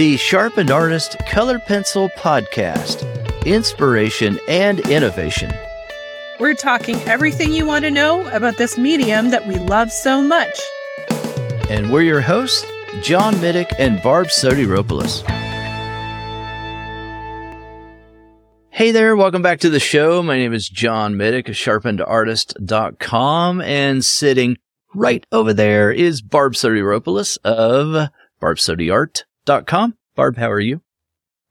the Sharpened Artist Color Pencil Podcast Inspiration and Innovation. We're talking everything you want to know about this medium that we love so much. And we're your hosts, John Middick and Barb Sotiropoulos. Hey there, welcome back to the show. My name is John Middick of sharpenedartist.com and sitting right over there is Barb Sotiropoulos of barbsodiart.com. Barb, how are you?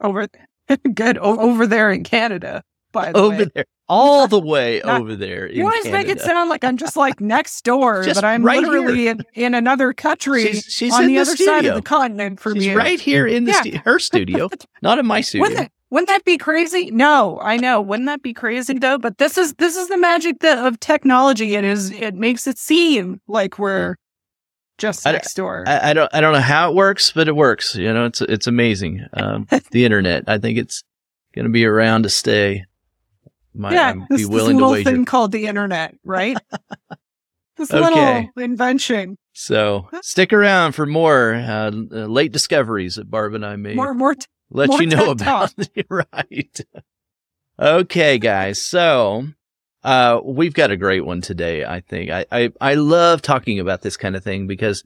Over good o- over there in Canada. By the over way. there, all the way Not- over there. You always make it sound like I'm just like next door, but I'm right literally in, in another country She's- she's on the, the other side of the continent from She's you. right here in the Yeah. stu- her studio, not in my studio. Wouldn't that, wouldn't that be crazy? No, I know. Wouldn't that be crazy though? But this is this is the magic that, of technology. It is it makes it seem like we're just I- next door. I, I don't I don't know how it works, but it works. You know, it's it's amazing. Um, the internet. I think it's going to be around to stay. My, yeah, I'd this, be willing to little wager. thing called the internet, right? this Okay. little invention. So stick around for more uh, uh, late discoveries that Barb and I made. More more t- let more you know about. right. Okay, guys. So uh, we've got a great one today. I think I, I I love talking about this kind of thing because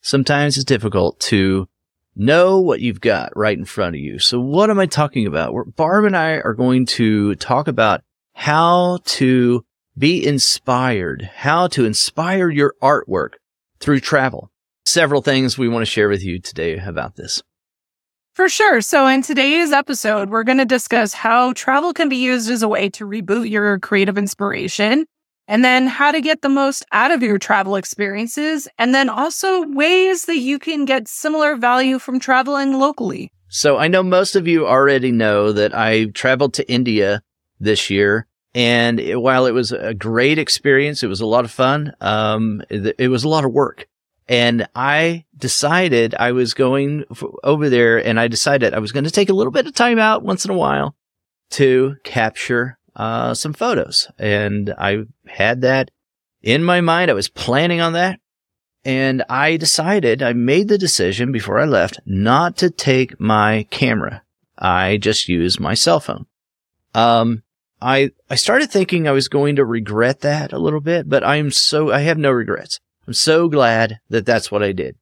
sometimes it's difficult to know what you've got right in front of you. So what am I talking about? We're, Barb and I are going to talk about how to be inspired, how to inspire your artwork through travel. Several things we want to share with you today about this. For sure. So, in today's episode, we're going to discuss how travel can be used as a way to reboot your creative inspiration, and then how to get the most out of your travel experiences, and then also ways that you can get similar value from traveling locally. So I know most of you already know that I traveled to India this year. And while it was a great experience, it was a lot of fun. Um, it, it was a lot of work. And I decided I was going over there and I decided I was going to take a little bit of time out once in a while to capture, uh, some photos. And I had that in my mind. I was planning on that. And I decided, I made the decision before I left not to take my camera. I just used my cell phone. Um, I, I started thinking I was going to regret that a little bit, but I'm so, I have no regrets. I'm so glad that that's what I did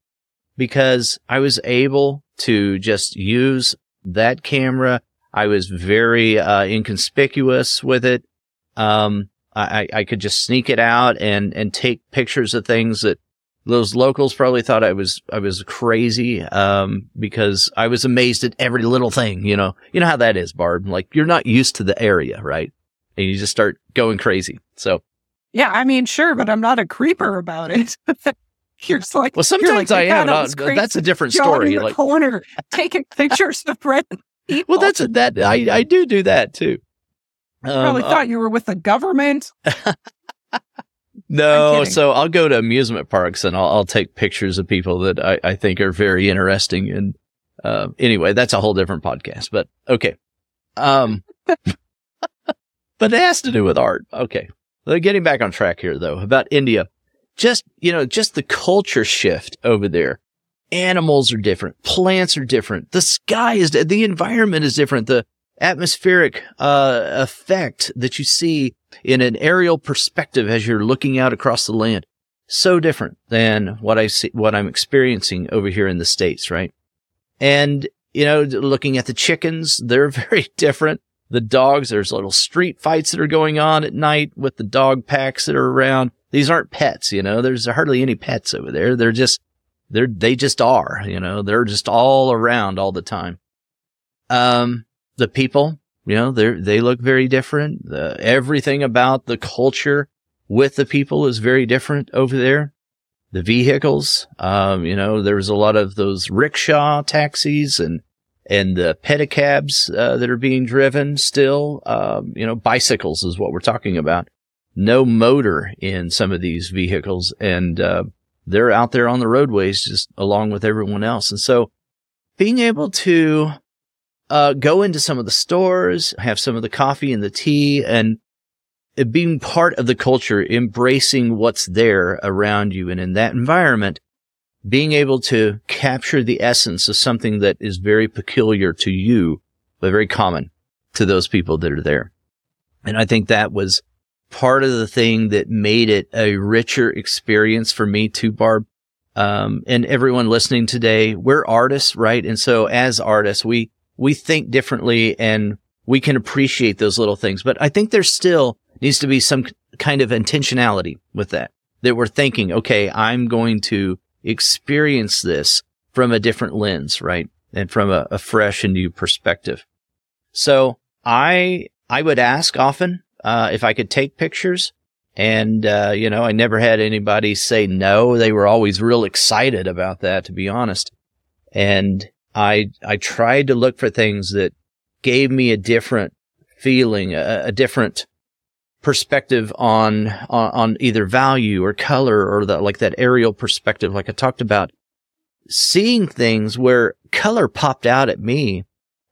because I was able to just use that camera. I was very, uh, inconspicuous with it. Um, I, I could just sneak it out and, and take pictures of things that those locals probably thought I was I was crazy um, because I was amazed at every little thing. You know, you know how that is, Barb. Like you're not used to the area, right? And you just start going crazy. So, Yeah, I mean, sure, but I'm not a creeper about it. You're just like, well, sometimes like, I "Yeah, am. Not, that's a different story. Like, corner taking pictures of people. well, that's a, that I I do do that too. Um, probably uh, thought you were with the government. No, so I'll go to amusement parks and I'll, I'll take pictures of people that I, I think are very interesting. And uh, anyway, that's a whole different podcast. But okay, um, but it has to do with art. Okay, getting back on track here though about India, just you know, just the culture shift over there. Animals are different, plants are different, the sky is the environment is different, the atmospheric uh, effect that you see in an aerial perspective as you're looking out across the land. So different than what I see, what I'm experiencing over here in the States, right? And, you know, looking at the chickens, they're very different. The dogs, there's little street fights that are going on at night with the dog packs that are around. These aren't pets, you know, there's hardly any pets over there. They're just, they're, they just are, you know, they're just all around all the time. Um, the people, you know, they're they look very different. The, everything about the culture with the people is very different over there. The vehicles, um, you know, there's a lot of those rickshaw taxis and and the pedicabs uh, that are being driven still. Um, you know, bicycles is what we're talking about. No motor in some of these vehicles, and uh, they're out there on the roadways just along with everyone else. And so, being able to uh, go into some of the stores, have some of the coffee and the tea, and being part of the culture, embracing what's there around you and in that environment being able to capture the essence of something that is very peculiar to you, but very common to those people that are there. And I think that was part of the thing that made it a richer experience for me too, Barb. Um, and everyone listening today, we're artists, right? And so as artists, we, we think differently and we can appreciate those little things. But I think there still needs to be some kind of intentionality with that, that we're thinking, okay, I'm going to experience this from a different lens, right? And from a, a fresh and new perspective. So I, I would ask often, uh, if I could take pictures and, uh, you know, I never had anybody say no. They were always real excited about that, to be honest. And I, I tried to look for things that gave me a different feeling, a, a different perspective on, on, on either value or color or like that aerial perspective, like I talked about. Seeing things where color popped out at me,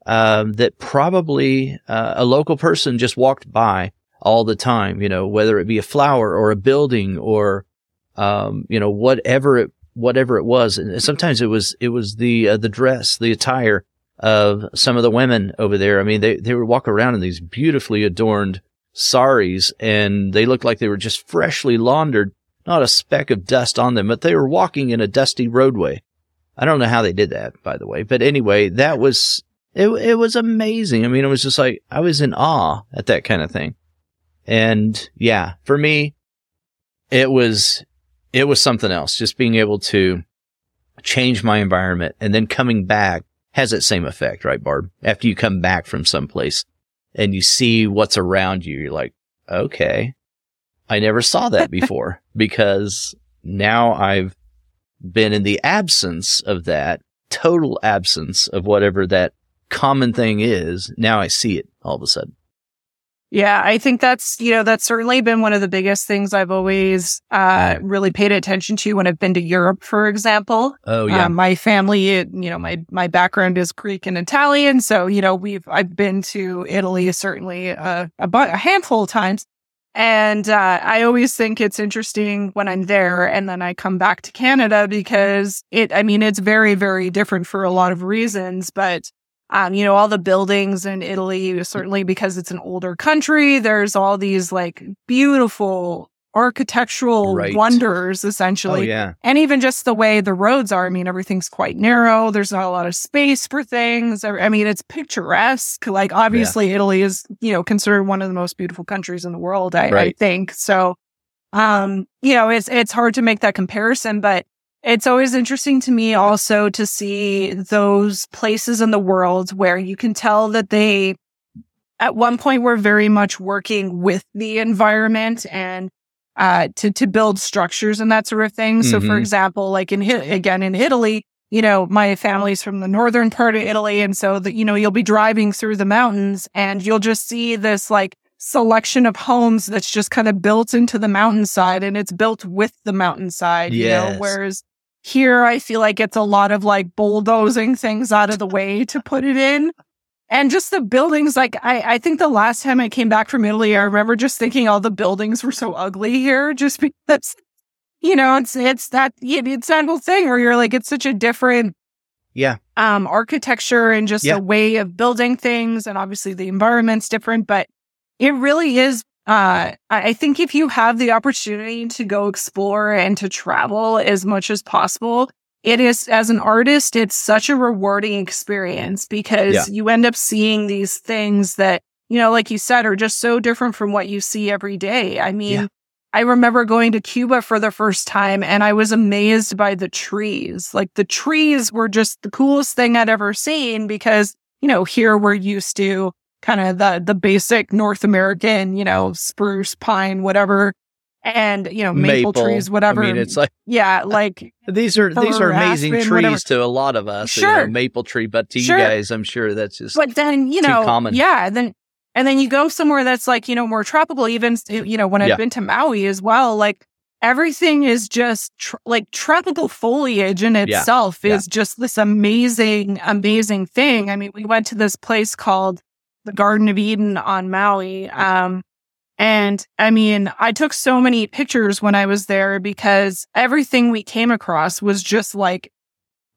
um, that probably uh, a local person just walked by all the time, you know, whether it be a flower or a building or, um, you know, whatever it, whatever it was. And sometimes it was, it was the, uh, the dress, the attire of some of the women over there. I mean, they, they would walk around in these beautifully adorned saris and they looked like they were just freshly laundered, not a speck of dust on them, but they were walking in a dusty roadway. I don't know how they did that, by the way, but anyway, that was, it, it was amazing. I mean, it was just like, I was in awe at that kind of thing. And yeah, for me, it was, it was something else. Just being able to change my environment and then coming back has that same effect, right, Barb? After you come back from someplace and you see what's around you, you're like, okay, I never saw that before because now I've been in the absence of that total absence of whatever that common thing is. Now I see it all of a sudden. Yeah, I think that's, you know, that's certainly been one of the biggest things I've always uh, really paid attention to when I've been to Europe, for example. Oh, yeah. Um, my family, you know, my, my background is Greek and Italian. So, you know, we've, I've been to Italy certainly uh, a, a handful of times. And uh, I always think it's interesting when I'm there and then I come back to Canada because it, I mean, it's very, very different for a lot of reasons. But um, you know, all the buildings in Italy, certainly because it's an older country, there's all these like beautiful architectural right. wonders essentially. Oh, yeah. And even just the way the roads are. I mean, everything's quite narrow. There's not a lot of space for things. I mean, it's picturesque. Like obviously yeah. Italy is, you know, considered one of the most beautiful countries in the world, I, right. I think. So um, you know, it's it's hard to make that comparison, but it's always interesting to me also to see those places in the world where you can tell that they, at one point, were very much working with the environment and uh, to to build structures and that sort of thing. Mm-hmm. So, for mm-hmm. example, like in again in Italy, you know, my family's from the northern part of Italy, and so that you know you'll be driving through the mountains and you'll just see this like selection of homes that's just kind of built into the mountainside and it's built with the mountainside, yes. you know, whereas here, I feel like it's a lot of like bulldozing things out of the way to put it in. And just the buildings, like I, I think the last time I came back from Italy, I remember just thinking all the buildings were so ugly here, just because, you know, it's it's that it's that whole thing where you're like, it's such a different, yeah, um, architecture and just yeah. a way of building things, and obviously the environment's different, but it really is uh, I think if you have the opportunity to go explore and to travel as much as possible, it is as an artist, it's such a rewarding experience because yeah. you end up seeing these things that, you know, like you said, are just so different from what you see every day. I mean, yeah. I remember going to Cuba for the first time and I was amazed by the trees. Like the trees were just the coolest thing I'd ever seen because, you know, here we're used to kind of the the basic North American, you know, spruce, pine, whatever, and you know, maple, maple. trees, whatever. I mean, it's like yeah, like these are these are amazing aspen, trees whatever. to a lot of us. Sure, you know, maple tree, but to sure. you guys, I'm sure that's just. But then you know, common. yeah, then and then you go somewhere that's like you know more tropical. Even you know when I've yeah. been to Maui as well, like everything is just tr- like tropical foliage in itself yeah. is yeah. just this amazing, amazing thing. I mean, we went to this place called the Garden of Eden on Maui. Um, And I mean, I took so many pictures when I was there because everything we came across was just like,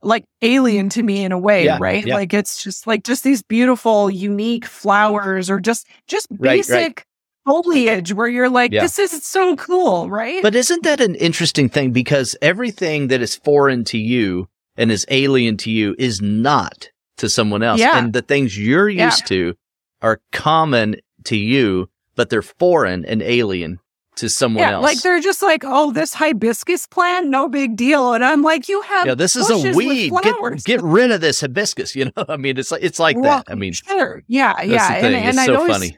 like alien to me in a way, Yeah, right? yeah. Like it's just like just these beautiful, unique flowers or just, just Right, right. basic foliage where you're like, Yeah. this is so cool, right? But isn't that an interesting thing? Because everything that is foreign to you and is alien to you is not to someone else. Yeah. And the things you're Yeah. used to are common to you, but they're foreign and alien to someone yeah, else. like they're just like, oh, this hibiscus plant, no big deal. And I'm like, you have yeah, this is a weed. Get, get rid of this hibiscus. You know, I mean, it's like, it's like Well, that. I mean, sure. Yeah, yeah. And, and it's I so always, funny.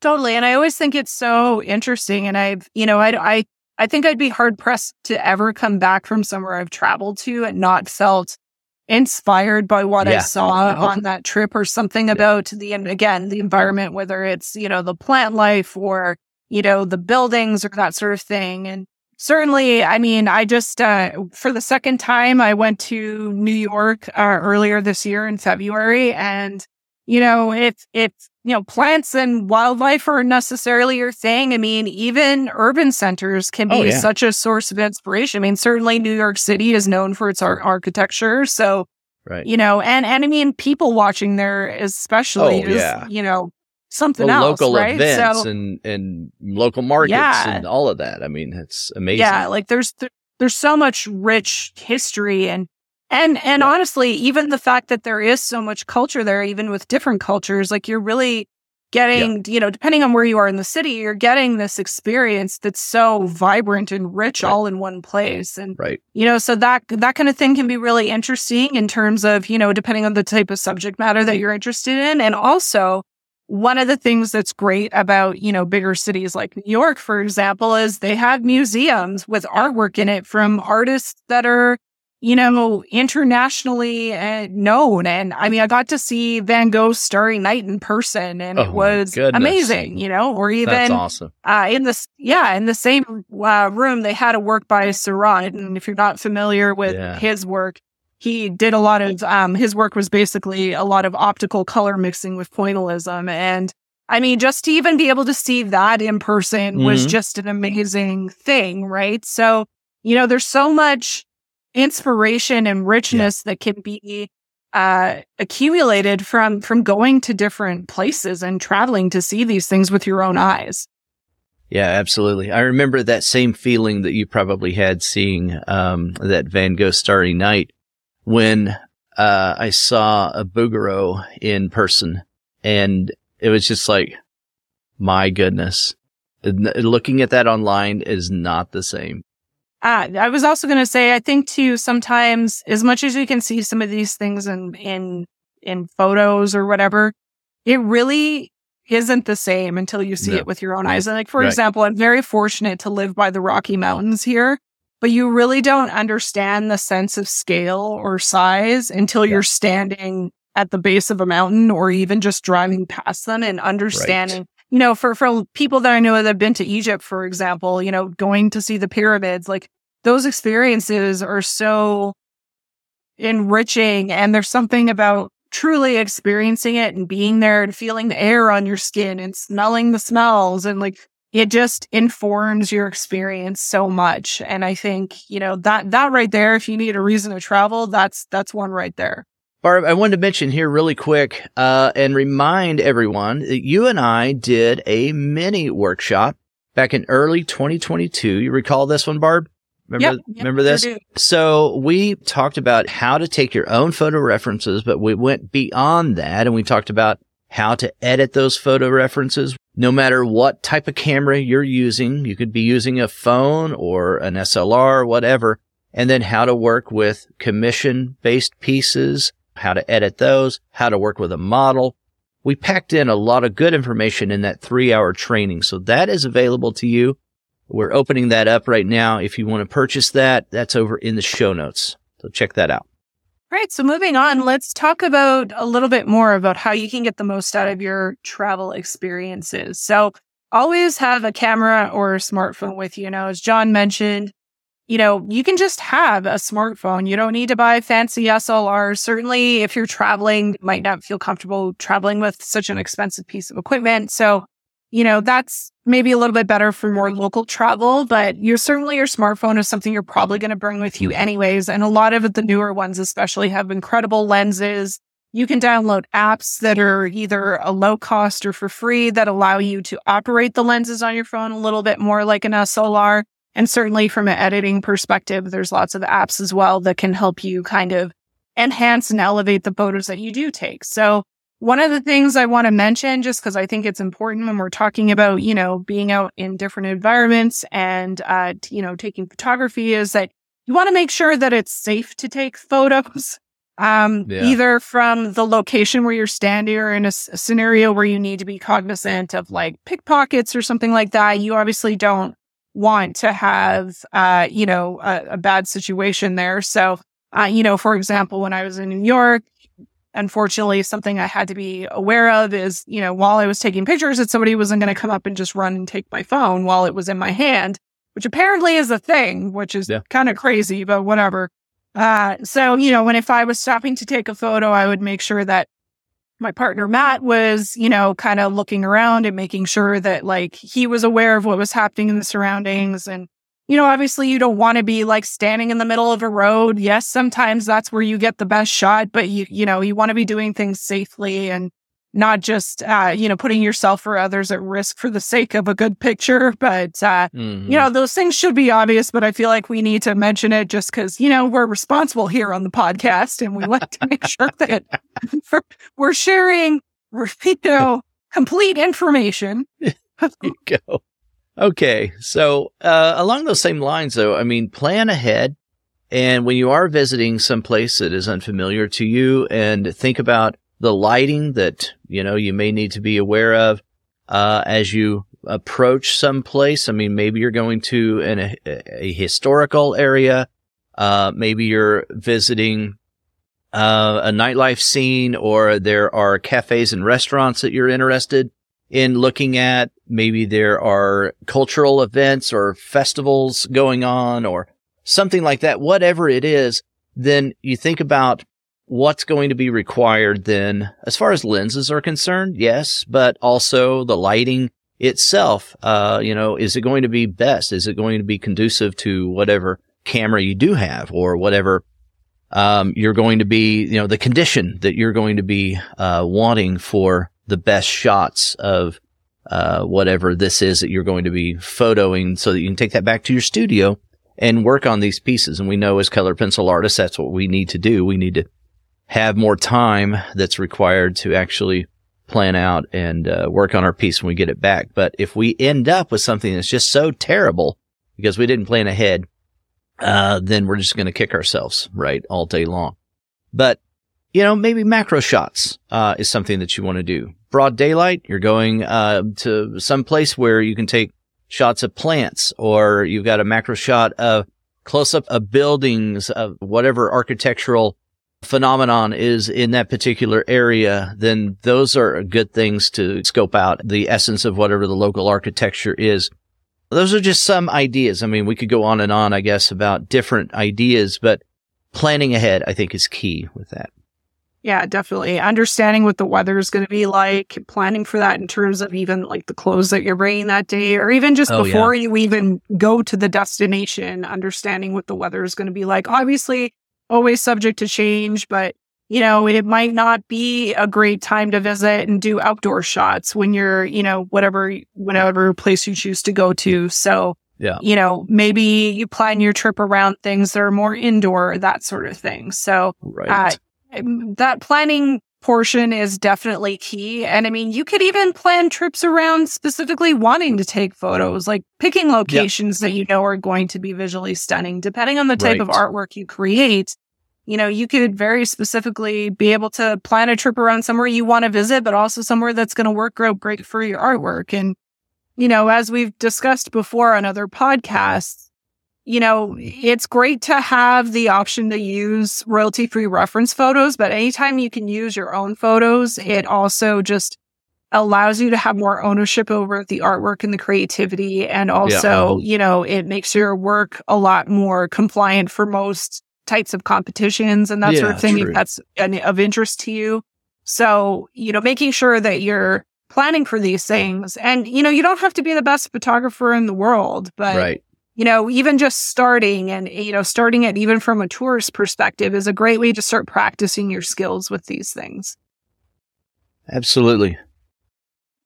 Totally. And I always think it's so interesting. And I've, you know, I, I, I think I'd be hard pressed to ever come back from somewhere I've traveled to and not felt inspired by what I saw on that trip or something about the, and again, the environment, whether it's, you know, the plant life or, you know, the buildings or that sort of thing. And certainly, I mean, I just, uh, for the second time, I went to New York uh, earlier this year in February. And you know, if if you know plants and wildlife are necessarily your thing, I mean, even urban centers can oh, be Oh, yeah. such a source of inspiration. I mean, certainly New York City is known for its ar- architecture, so Right. you know, and and I mean, people watching there especially Oh, is yeah. you know something Well, else, local right? events so and, and local markets Yeah. and all of that. I mean, it's amazing. yeah, like there's th- there's so much rich history and and and Yeah. honestly, even the fact that there is so much culture there, even with different cultures, like you're really getting, you know, depending on where you are in the city, you're getting this experience that's so vibrant and rich Right. all in one place. And Right. you know, so that that kind of thing can be really interesting in terms of, you know, depending on the type of subject matter that you're interested in. And also one of the things that's great about, you know, bigger cities like New York, for example, is they have museums with artwork in it from artists that are, you know, internationally uh, known. And I mean, I got to see Van Gogh's Starry Night in person and Oh, it was amazing, you know, or even That's awesome. uh, in this, yeah, in the same uh, room, they had a work by Seurat. And if you're not familiar with Yeah. his work, he did a lot of, um, his work was basically a lot of optical color mixing with pointillism. And I mean, just to even be able to see that in person was Mhm. just an amazing thing, right? So, you know, there's so much inspiration and richness that can be uh accumulated from from going to different places and traveling to see these things with your own eyes. Yeah, absolutely. I remember that same feeling that you probably had seeing um, that Van Gogh Starry Night when uh, I saw a Bouguereau in person, and it was just like, my goodness, looking at that online is not the same. Uh, I was also going to say, I think too, sometimes as much as you can see some of these things in, in, in photos or whatever, it really isn't the same until you see No. it with your own eyes. And like, for Right. example, I'm very fortunate to live by the Rocky Mountains here, but you really don't understand the sense of scale or size until Yeah. you're standing at the base of a mountain or even just driving past them and understanding you know, for, for people that I know that have been to Egypt, for example, you know, going to see the pyramids, like those experiences are so enriching. And there's something about truly experiencing it and being there and feeling the air on your skin and smelling the smells. And like it just informs your experience so much. And I think, you know, that, that right there, if you need a reason to travel, that's, that's one right there. Barb, I wanted to mention here really quick uh, and remind everyone that you and I did a mini workshop back in early 2022. You recall this one, Barb? Remember, Yep, remember this? So we talked about how to take your own photo references, but we went beyond that and we talked about how to edit those photo references. No matter what type of camera you're using, you could be using a phone or an SLR, or whatever, and then how to work with commission based pieces, how to edit those, how to work with a model. We packed in a lot of good information in that three hour training. So that is available to you. We're opening that up right now. If you want to purchase that, that's over in the show notes. So check that out. All right. So moving on, let's talk about a little bit more about how you can get the most out of your travel experiences. So always have a camera or a smartphone with you. Now, as John mentioned, you know, you can just have a smartphone. You don't need to buy fancy SLR. Certainly, if you're traveling, might not feel comfortable traveling with such an expensive piece of equipment. So you know, that's maybe a little bit better for more local travel, but you're certainly your smartphone is something you're probably going to bring with you anyways. And a lot of the newer ones, especially have incredible lenses. You can download apps that are either a low cost or for free that allow you to operate the lenses on your phone a little bit more like an SLR. And certainly from an editing perspective, there's lots of apps as well that can help you kind of enhance and elevate the photos that you do take. So one of the things I want to mention, just because I think it's important when we're talking about, you know, being out in different environments and, uh, you know, taking photography is that you want to make sure that it's safe to take photos. Um, yeah. either from the location where you're standing or in a, a scenario where you need to be cognizant of like pickpockets or something like that. You obviously don't want to have, uh, you know, a, a bad situation there. So, uh, you know, for example, when I was in New York, unfortunately something I had to be aware of is, you know, while I was taking pictures that somebody wasn't going to come up and just run and take my phone while it was in my hand, which apparently is a thing, which is yeah. kind of crazy, but whatever. Uh, so, you know, when if I was stopping to take a photo, I would make sure that my partner Matt was, you know, kind of looking around and making sure that like he was aware of what was happening in the surroundings and you know, obviously you don't want to be like standing in the middle of a road. Yes, sometimes that's where you get the best shot, but you, you know, you want to be doing things safely and not just, uh, you know, putting yourself or others at risk for the sake of a good picture. But, uh, mm-hmm. you know, those things should be obvious, but I feel like we need to mention it just because, you know, we're responsible here on the podcast and we like to make sure that we're sharing, you know, complete information. there you go. Okay. So, uh, along those same lines, though, I mean, plan ahead. And when you are visiting some place that is unfamiliar to you and think about the lighting that, you know, you may need to be aware of, uh, as you approach some place. I mean, maybe you're going to an, a, a historical area. Uh, maybe you're visiting, uh, a nightlife scene or there are cafes and restaurants that you're interested in looking at. Maybe there are cultural events or festivals going on or something like that. Whatever it is, then you think about what's going to be required then as far as lenses are concerned. Yes, but also the lighting itself. Uh, you know, is it going to be best? Is it going to be conducive to whatever camera you do have or whatever um, you're going to be, you know, the condition that you're going to be uh, wanting for the best shots of uh, whatever this is that you're going to be photoing so that you can take that back to your studio and work on these pieces. And we know as color pencil artists, that's what we need to do. We need to have more time that's required to actually plan out and uh, work on our piece when we get it back. But if we end up with something that's just so terrible because we didn't plan ahead, uh, then we're just going to kick ourselves, right, all day long. But you know, maybe macro shots uh, is something that you want to do. Broad daylight, you're going uh, to some place where you can take shots of plants, or you've got a macro shot of close up of buildings, of whatever architectural phenomenon is in that particular area, then those are good things to scope out the essence of whatever the local architecture is. Those are just some ideas. I mean, we could go on and on, I guess, about different ideas, but planning ahead, I think, is key with that. Yeah, definitely. Understanding what the weather is going to be like, planning for that in terms of even like the clothes that you're bringing that day, or even just oh, before yeah. you even go to the destination, understanding what the weather is going to be like. Obviously, always subject to change, but you know, it might not be a great time to visit and do outdoor shots when you're, you know, whatever, whatever place you choose to go to. So, yeah. You know, maybe you plan your trip around things that are more indoor, that sort of thing. So, right. Uh, that planning portion is definitely key. And I mean, you could even plan trips around specifically wanting to take photos, like picking locations yep. that you know are going to be visually stunning, depending on the type right. of artwork you create. You know, you could very specifically be able to plan a trip around somewhere you want to visit, but also somewhere that's going to work great for your artwork. And, you know, as we've discussed before on other podcasts, you know, it's great to have the option to use royalty free reference photos, but anytime you can use your own photos, it also just allows you to have more ownership over the artwork and the creativity. And also, yeah. you know, it makes your work a lot more compliant for most types of competitions and that yeah, sort of thing. If that's of interest to you. So, you know, making sure that you're planning for these things. And, you know, you don't have to be the best photographer in the world, but, Right. You know, even just starting and, you know, starting it even from a tourist perspective is a great way to start practicing your skills with these things. Absolutely.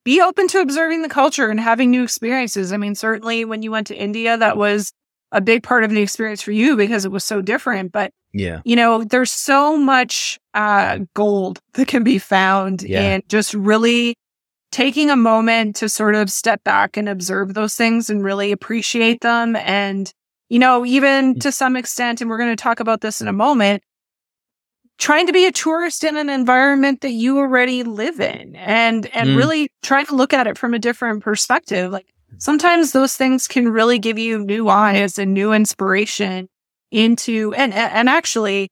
Be open to observing the culture and having new experiences. I mean, certainly when you went to India, that was a big part of the experience for you because it was so different. But Yeah. you know, there's so much uh, gold that can be found Yeah. in just really taking a moment to sort of step back and observe those things and really appreciate them. And, you know, even to some extent, and we're going to talk about this in a moment, trying to be a tourist in an environment that you already live in and and Mm. really trying to look at it from a different perspective like sometimes those things can really give you new eyes and new inspiration into and and actually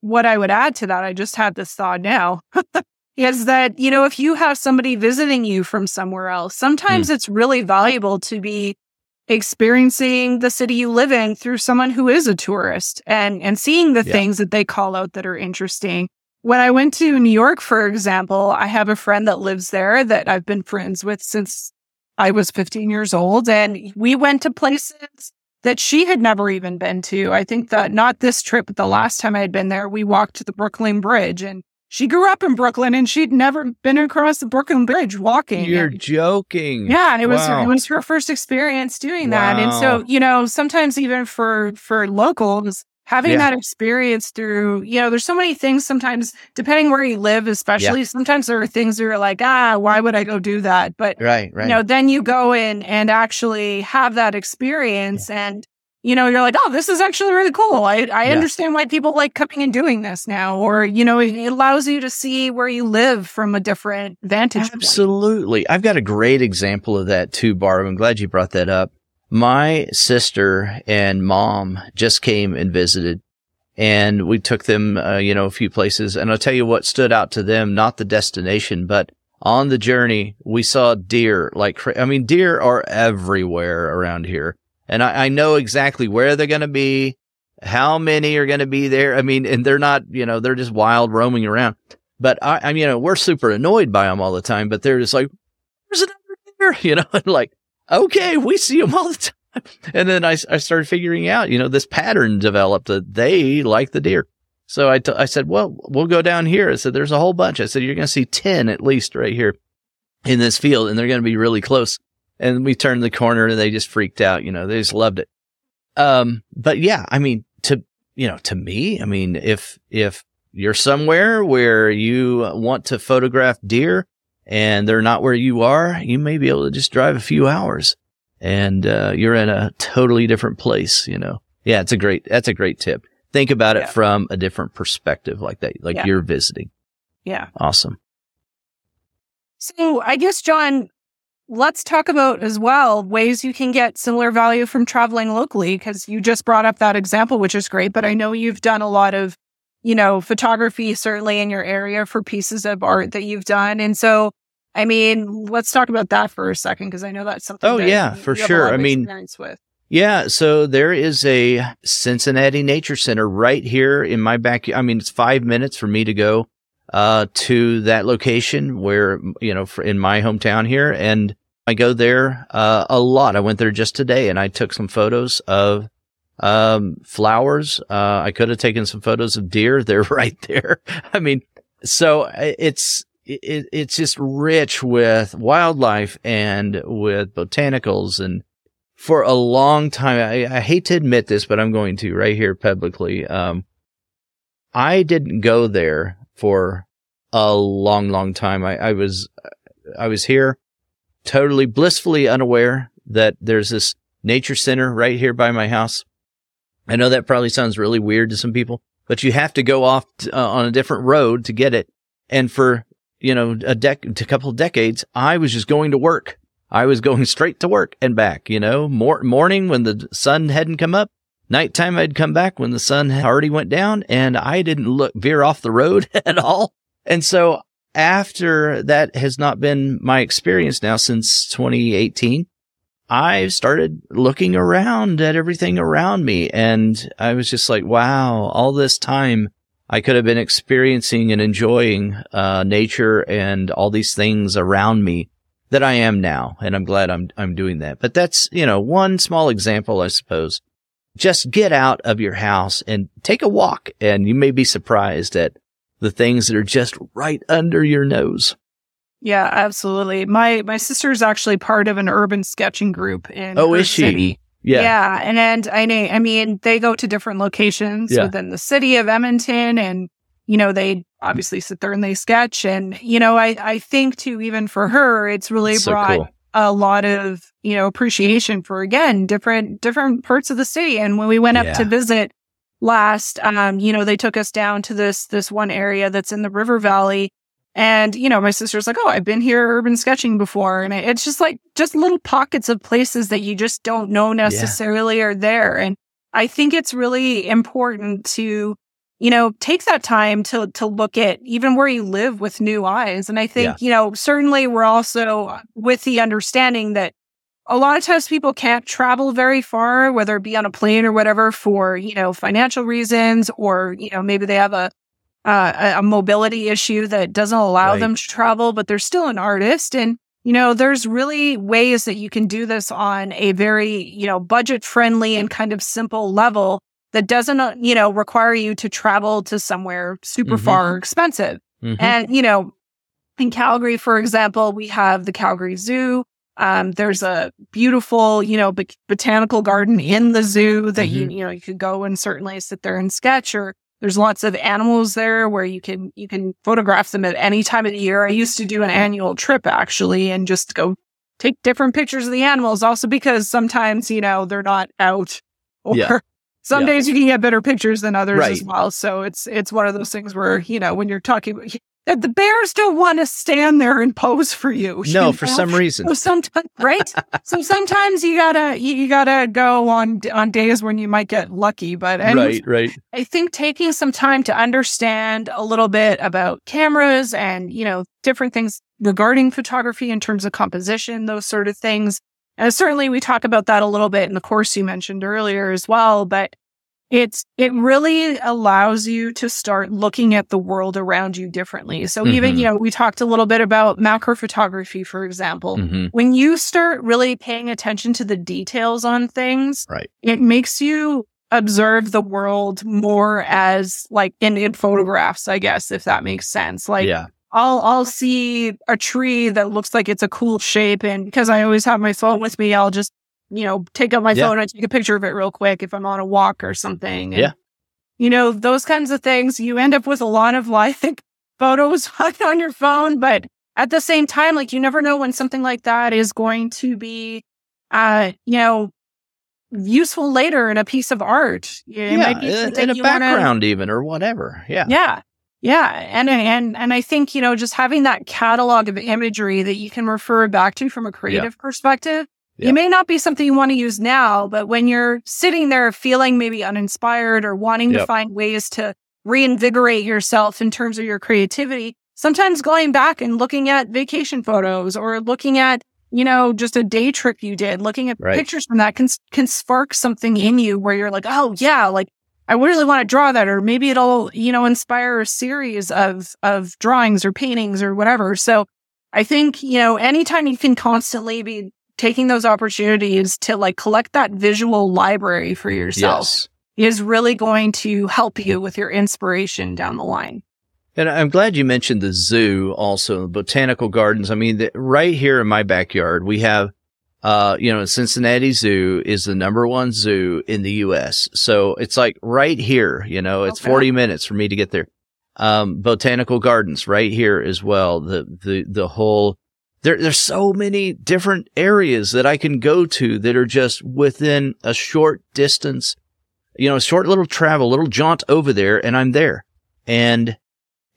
what I would add to that I just had this thought now is that you know if you have somebody visiting you from somewhere else sometimes hmm. it's really valuable to be experiencing the city you live in through someone who is a tourist and and seeing the Yeah. things that they call out that are interesting when I went to New York, for example, I have a friend that lives there that I've been friends with since I was 15 years old. And we went to places that she had never even been to. I think that not this trip, but the last time I had been there, we walked to the Brooklyn Bridge and she grew up in Brooklyn and she'd never been across the Brooklyn Bridge walking. You're And- joking. yeah, and it was Wow. it was her first experience doing that. And so, you know, sometimes even for for locals, having Yeah. that experience through, you know, there's so many things sometimes depending where you live, especially sometimes there are things that are like, ah, why would I go do that? But Right, right. you know, then you go in and actually have that experience and you know, you're like, oh, this is actually really cool. I, I Yeah. understand why people like coming and doing this now. Or, you know, it, allows you to see where you live from a different vantage point. Absolutely. I've got a great example of that too, Barb. I'm glad you brought that up. My sister and mom just came and visited and we took them, uh, you know, a few places. And I'll tell you what stood out to them, not the destination, but on the journey, we saw deer like, I mean, deer are everywhere around here. And I, I know exactly where they're going to be, how many are going to be there. I mean, and they're not, you know, they're just wild roaming around. But I, I mean, you know, we're super annoyed by them all the time, but they're just like, there's another deer, you know, and like, okay, we see them all the time. And then I, I started figuring out, you know, this pattern developed that they like the deer. So I, t- I said, well, we'll go down here. I said, there's a whole bunch. I said, you're going to see 10 at least right here in this field and they're going to be really close. And we turned the corner and they just freaked out. You know, they just loved it. Um, but yeah, I mean, to, you know, to me, I mean, if, if you're somewhere where you want to photograph deer and they're not where you are, you may be able to just drive a few hours and, uh, you're in a totally different place, you know? Yeah, it's a great, that's a great tip. Think about Yeah. it from a different perspective like that, like Yeah. you're visiting. Yeah. Awesome. So I guess, John, let's talk about as well ways you can get similar value from traveling locally, because you just brought up that example, which is great. But I know you've done a lot of, you know, photography, certainly in your area for pieces of art that you've done. And so, I mean, let's talk about that for a second, because I know that's something. Oh, that yeah, you- for you sure. I mean, with. Yeah, so there is a Cincinnati Nature Center right here in my back. I mean, it's five minutes for me to go uh, to that location where you know in my hometown here, and I go there uh, a lot. I went there just today, and I took some photos of um, flowers. Uh, I could have taken some photos of deer. They're right there. I mean, so it's it, it's just rich with wildlife and with botanicals and for a long time, I, I hate to admit this, but I'm going to right here publicly. Um, I didn't go there for a long, long time. I, I was, I was here totally blissfully unaware that there's this nature center right here by my house. I know that probably sounds really weird to some people, but you have to go off t- uh, on a different road to get it. And for, you know, a dec, a couple of decades, I was just going to work. I was going straight to work and back, you know, mor- morning when the sun hadn't come up, nighttime I'd come back when the sun had already went down and I didn't look veer off the road at all. And so after that has not been my experience now since 2018, I started looking around at everything around me and I was just like, wow, all this time I could have been experiencing and enjoying, uh, nature and all these things around me that I am now. And I'm glad I'm, I'm doing that. But that's, you know, one small example, I suppose. Just get out of your house and take a walk and you may be surprised at the things that are just right under your nose. Yeah, absolutely. My my sister's actually part of an urban sketching group in Oh, is she? city. Yeah. Yeah, and and I know, I mean, they go to different locations Yeah. within the city of Edmonton, and you know, they obviously sit there and they sketch, and you know, I I think too, even for her, it's really So brought cool. a lot of you know appreciation for again different different parts of the city. And when we went up to visit last, um, you know, they took us down to this this one area that's in the River Valley. And, you know, my sister's like, oh, I've been here urban sketching before. And it's just like, just little pockets of places that you just don't know necessarily are there. And I think it's really important to, you know, take that time to, to look at even where you live with new eyes. And I think, Yeah. you know, certainly we're also with the understanding that a lot of times people can't travel very far, whether it be on a plane or whatever for, you know, financial reasons, or, you know, maybe they have a, uh, a- mobility issue that doesn't allow Right. them to travel, but they're still an artist. And, you know, there's really ways that you can do this on a very, you know, budget friendly and kind of simple level that doesn't, uh, you know, require you to travel to somewhere super Mhm. far or expensive. Mhm. And, you know, in Calgary, for example, we have the Calgary Zoo. Um, there's a beautiful, you know, bot- botanical garden in the zoo that you, you know, you could go and certainly sit there and sketch or there's lots of animals there where you can, you can photograph them at any time of the year. I used to do an annual trip actually and just go take different pictures of the animals also because sometimes, you know, they're not out or Yeah. some Yeah. days you can get better pictures than others as well. So it's, it's one of those things where, you know, when you're talking, that the bears don't want to stand there and pose for you. No, you for know? some reason. So sometimes, right? so sometimes you gotta you, gotta go on on days when you might get lucky. But and Right, right. I think taking some time to understand a little bit about cameras and you know different things regarding photography in terms of composition, those sort of things. And certainly we talk about that a little bit in the course you mentioned earlier as well. But it's it really allows you to start looking at the world around you differently. So even Mhm. you know we talked a little bit about macro photography, for example hmm when you start really paying attention to the details on things, Right. it makes you observe the world more as like in, in photographs, I guess, if that makes sense. Like yeah. I'll I'll see a tree that looks like it's a cool shape and because I always have my phone with me, I'll just, you know, take out my Yeah. phone and take a picture of it real quick if I'm on a walk or something. And, Yeah. You know, those kinds of things, you end up with a lot of like photos on your phone, but at the same time, like you never know when something like that is going to be, uh, you know, useful later in a piece of art. It yeah. might be in, a you wanna- background even or whatever. Yeah. yeah. Yeah. And, and, and I think, you know, just having that catalog of imagery that you can refer back to from a creative perspective, Yeah. it may not be something you want to use now, but when you're sitting there feeling maybe uninspired or wanting to find ways to reinvigorate yourself in terms of your creativity, sometimes going back and looking at vacation photos or looking at, you know, just a day trip you did, looking at Right. pictures from that can, can spark something in you where you're like, oh yeah, like I really want to draw that, or maybe it'll, you know, inspire a series of, of drawings or paintings or whatever. So I think, you know, anytime you can constantly be taking those opportunities to like collect that visual library for yourself Yes. is really going to help you with your inspiration down the line. And I'm glad you mentioned the zoo also, the botanical gardens. I mean, the, right here in my backyard, we have, uh, you know, Cincinnati Zoo is the number one zoo in the U.S. So it's like right here, you know, it's Okay. 40 minutes for me to get there. Um, botanical gardens right here as well. The, the, the whole, there, there's so many different areas that I can go to that are just within a short distance, you know, a short little travel, little jaunt over there and I'm there. And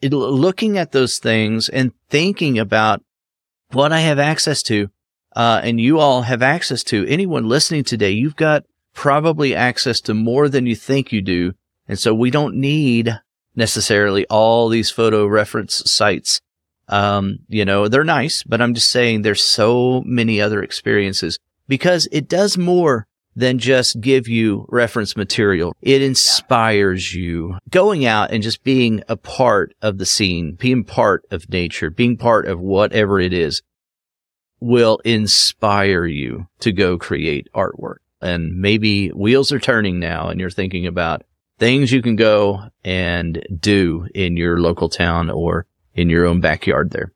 it, looking at those things and thinking about what I have access to, uh, and you all have access to, anyone listening today, you've got probably access to more than you think you do. And so we don't need necessarily all these photo reference sites. Um, you know, they're nice, but I'm just saying there's so many other experiences because it does more than just give you reference material. It inspires you going out and just being a part of the scene, being part of nature, being part of whatever it is will inspire you to go create artwork. And maybe wheels are turning now and you're thinking about things you can go and do in your local town or in your own backyard there.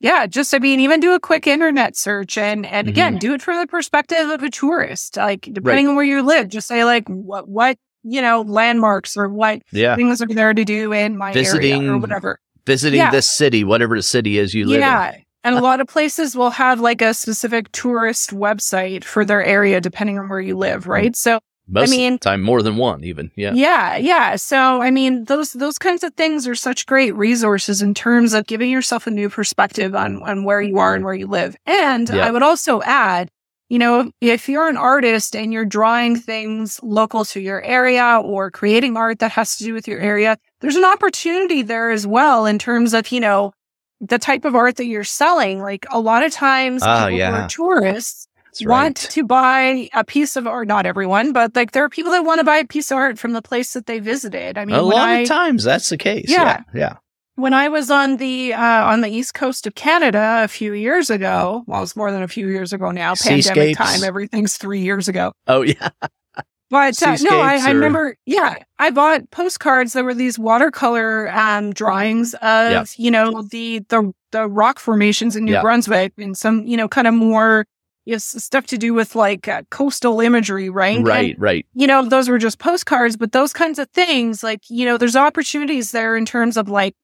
Yeah, just I mean, even do a quick internet search and and mm-hmm. again, do it from the perspective of a tourist. Like depending on where you live, just say like what what you know landmarks or what Yeah. things are there to do in my area Visiting or whatever. Visiting Yeah. this city, whatever the city is you live in. Yeah. And a uh, lot of places will have like a specific tourist website for their area, depending on where you live, mm. right? So Most mean- of the time, more than one, even. Yeah. Yeah, yeah. So I mean, those those kinds of things are such great resources in terms of giving yourself a new perspective on on where you are and where you live. And Yeah. I would also add, you know, if you're an artist and you're drawing things local to your area or creating art that has to do with your area, there's an opportunity there as well in terms of, you know, the type of art that you're selling. Like a lot of times Ah, people who yeah. are tourists That's want right. to buy a piece of art. Not everyone, but like there are people that want to buy a piece of art from the place that they visited. I mean, a lot I, of times that's the case. Yeah. Yeah. Yeah. when I was on the uh, on the east coast of Canada a few years ago, well, it's more than a few years ago now. Pandemic time, everything's three years ago. Oh, yeah. But uh, no, I, Seascapes I remember. Yeah, I bought postcards that were these watercolor um, drawings of Yeah. you know the the the rock formations in New Yeah. Brunswick and some you know kind of more yes stuff to do with like uh, coastal imagery, right? And, Right. Right. you know, those were just postcards, but those kinds of things, like, you know, there's opportunities there in terms of like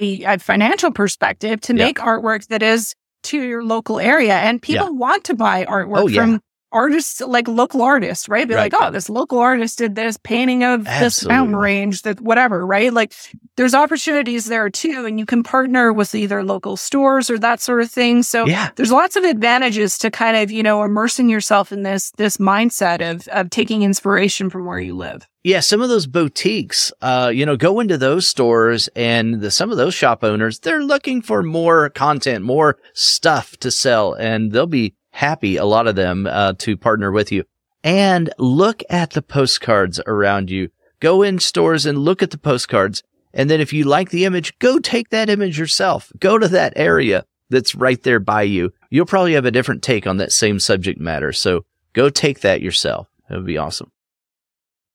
a, a financial perspective to Yeah. make artwork that is to your local area. And people want to buy artwork Oh, yeah. from artists, like local artists, right? Be Right. like, oh, this local artist did this painting of this mountain range, that whatever, right? Like there's opportunities there too. And you can partner with either local stores or that sort of thing. So Yeah. there's lots of advantages to kind of, you know, immersing yourself in this this mindset of of taking inspiration from where you live. Yeah, some of those boutiques, uh, you know, go into those stores and the, some of those shop owners, they're looking for more content, more stuff to sell, and they'll be happy, a lot of them, uh, to partner with you. And look at the postcards around you. Go in stores and look at the postcards. And then if you like the image, go take that image yourself. Go to that area that's right there by you. You'll probably have a different take on that same subject matter. So go take that yourself. It would be awesome.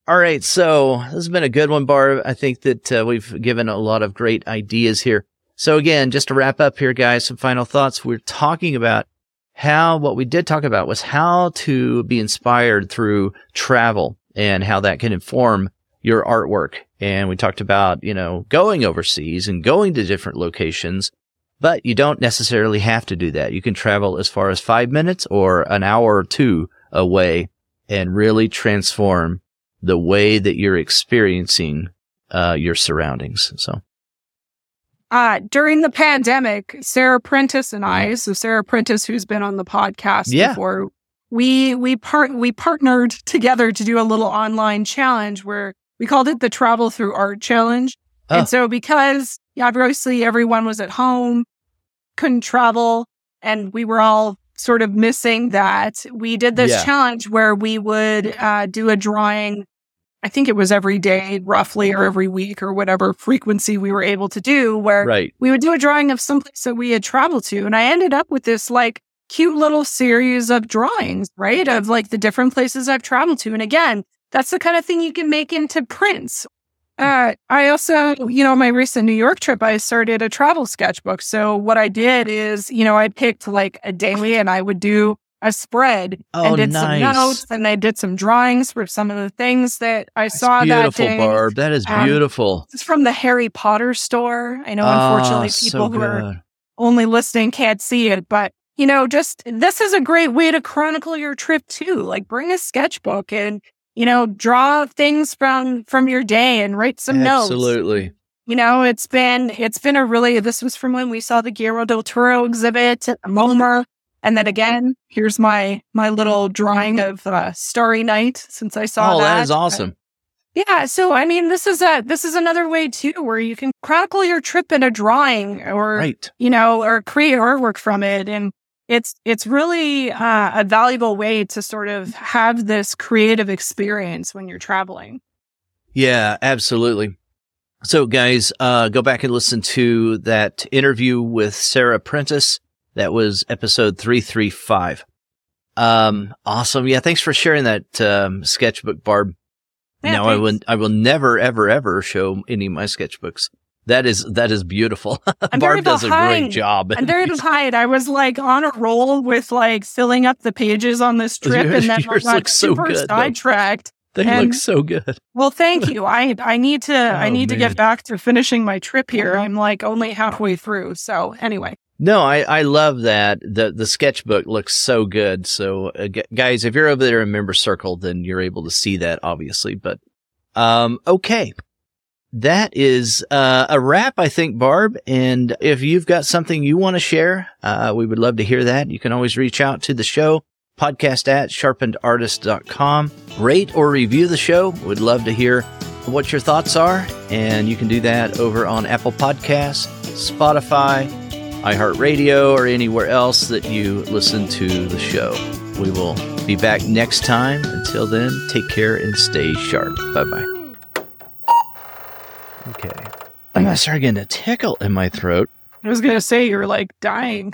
All right. So this has been a good one, Barb. I think that uh, we've given a lot of great ideas here. So again, just to wrap up here, guys, some final thoughts. We're talking about how what we did talk about was how to be inspired through travel and how that can inform your artwork. And we talked about, you know, going overseas and going to different locations, but you don't necessarily have to do that. You can travel as far as five minutes or an hour or two away and really transform the way that you're experiencing uh, your surroundings. So, Uh, during the pandemic, Sarah Prentice and I, so Sarah Prentice, who's been on the podcast Yeah. before, we we part we partnered together to do a little online challenge where we called it the Travel Through Art Challenge. Oh. And so because yeah, obviously everyone was at home, couldn't travel, and we were all sort of missing that, we did this Yeah. challenge where we would uh, do a drawing. I think it was every day, roughly, or every week, or whatever frequency we were able to do, where right. we would do a drawing of someplace that we had traveled to. And I ended up with this like cute little series of drawings, right? Of like the different places I've traveled to. And again, that's the kind of thing you can make into prints. Uh, I also, you know, my recent New York trip, I started a travel sketchbook. So what I did is, you know, I picked like a daily and I would do a spread Oh, and did nice. some notes and I did some drawings for some of the things that I That's saw that beautiful, day. Barb. That is Um, beautiful. It's from the Harry Potter store. I know, Ah, unfortunately, so people who are only listening can't see it, but you know, just this is a great way to chronicle your trip too. Like bring a sketchbook and you know, draw things from from your day and write some notes. Absolutely. You know, it's been it's been a really this was from when we saw the Guillermo del Toro exhibit at MoMA. And then again, here's my my little drawing of uh, Starry Night since I saw it. Oh, that. that is awesome. Yeah, so I mean, this is a this is another way too, where you can chronicle your trip in a drawing, or Right. you know, or create artwork from it. And it's it's really uh, a valuable way to sort of have this creative experience when you're traveling. Yeah, absolutely. So, guys, uh, go back and listen to that interview with Sarah Prentice. That was episode three three five. Um, awesome. Yeah, thanks for sharing that um, sketchbook, Barb. Yeah, now I will thanks. I will never ever ever show any of my sketchbooks. That is that is beautiful. Barb does a great job. I'm very behind. I was like on a roll with like filling up the pages on this trip, and then I Yours got looks so super good, sidetracked. they and- look so good. Well, thank you. I I need to I Oh, need to get back to finishing my trip here. I'm like only halfway through. So anyway, No, I, I love that. The the sketchbook looks so good. So uh, gu- guys, if you're over there in member circle, then you're able to see that obviously. But um okay. That is uh, a wrap, I think, Barb. And if you've got something you want to share, uh, we would love to hear that. You can always reach out to the show, podcast at sharpenedartist.com. Rate or review the show. We'd love to hear what your thoughts are. And you can do that over on Apple Podcasts, Spotify, iHeartRadio, or anywhere else that you listen to the show. We will be back next time. Until then, take care and stay sharp. Bye bye. Okay. I'm starting getting a tickle in my throat. I was gonna say you're like dying.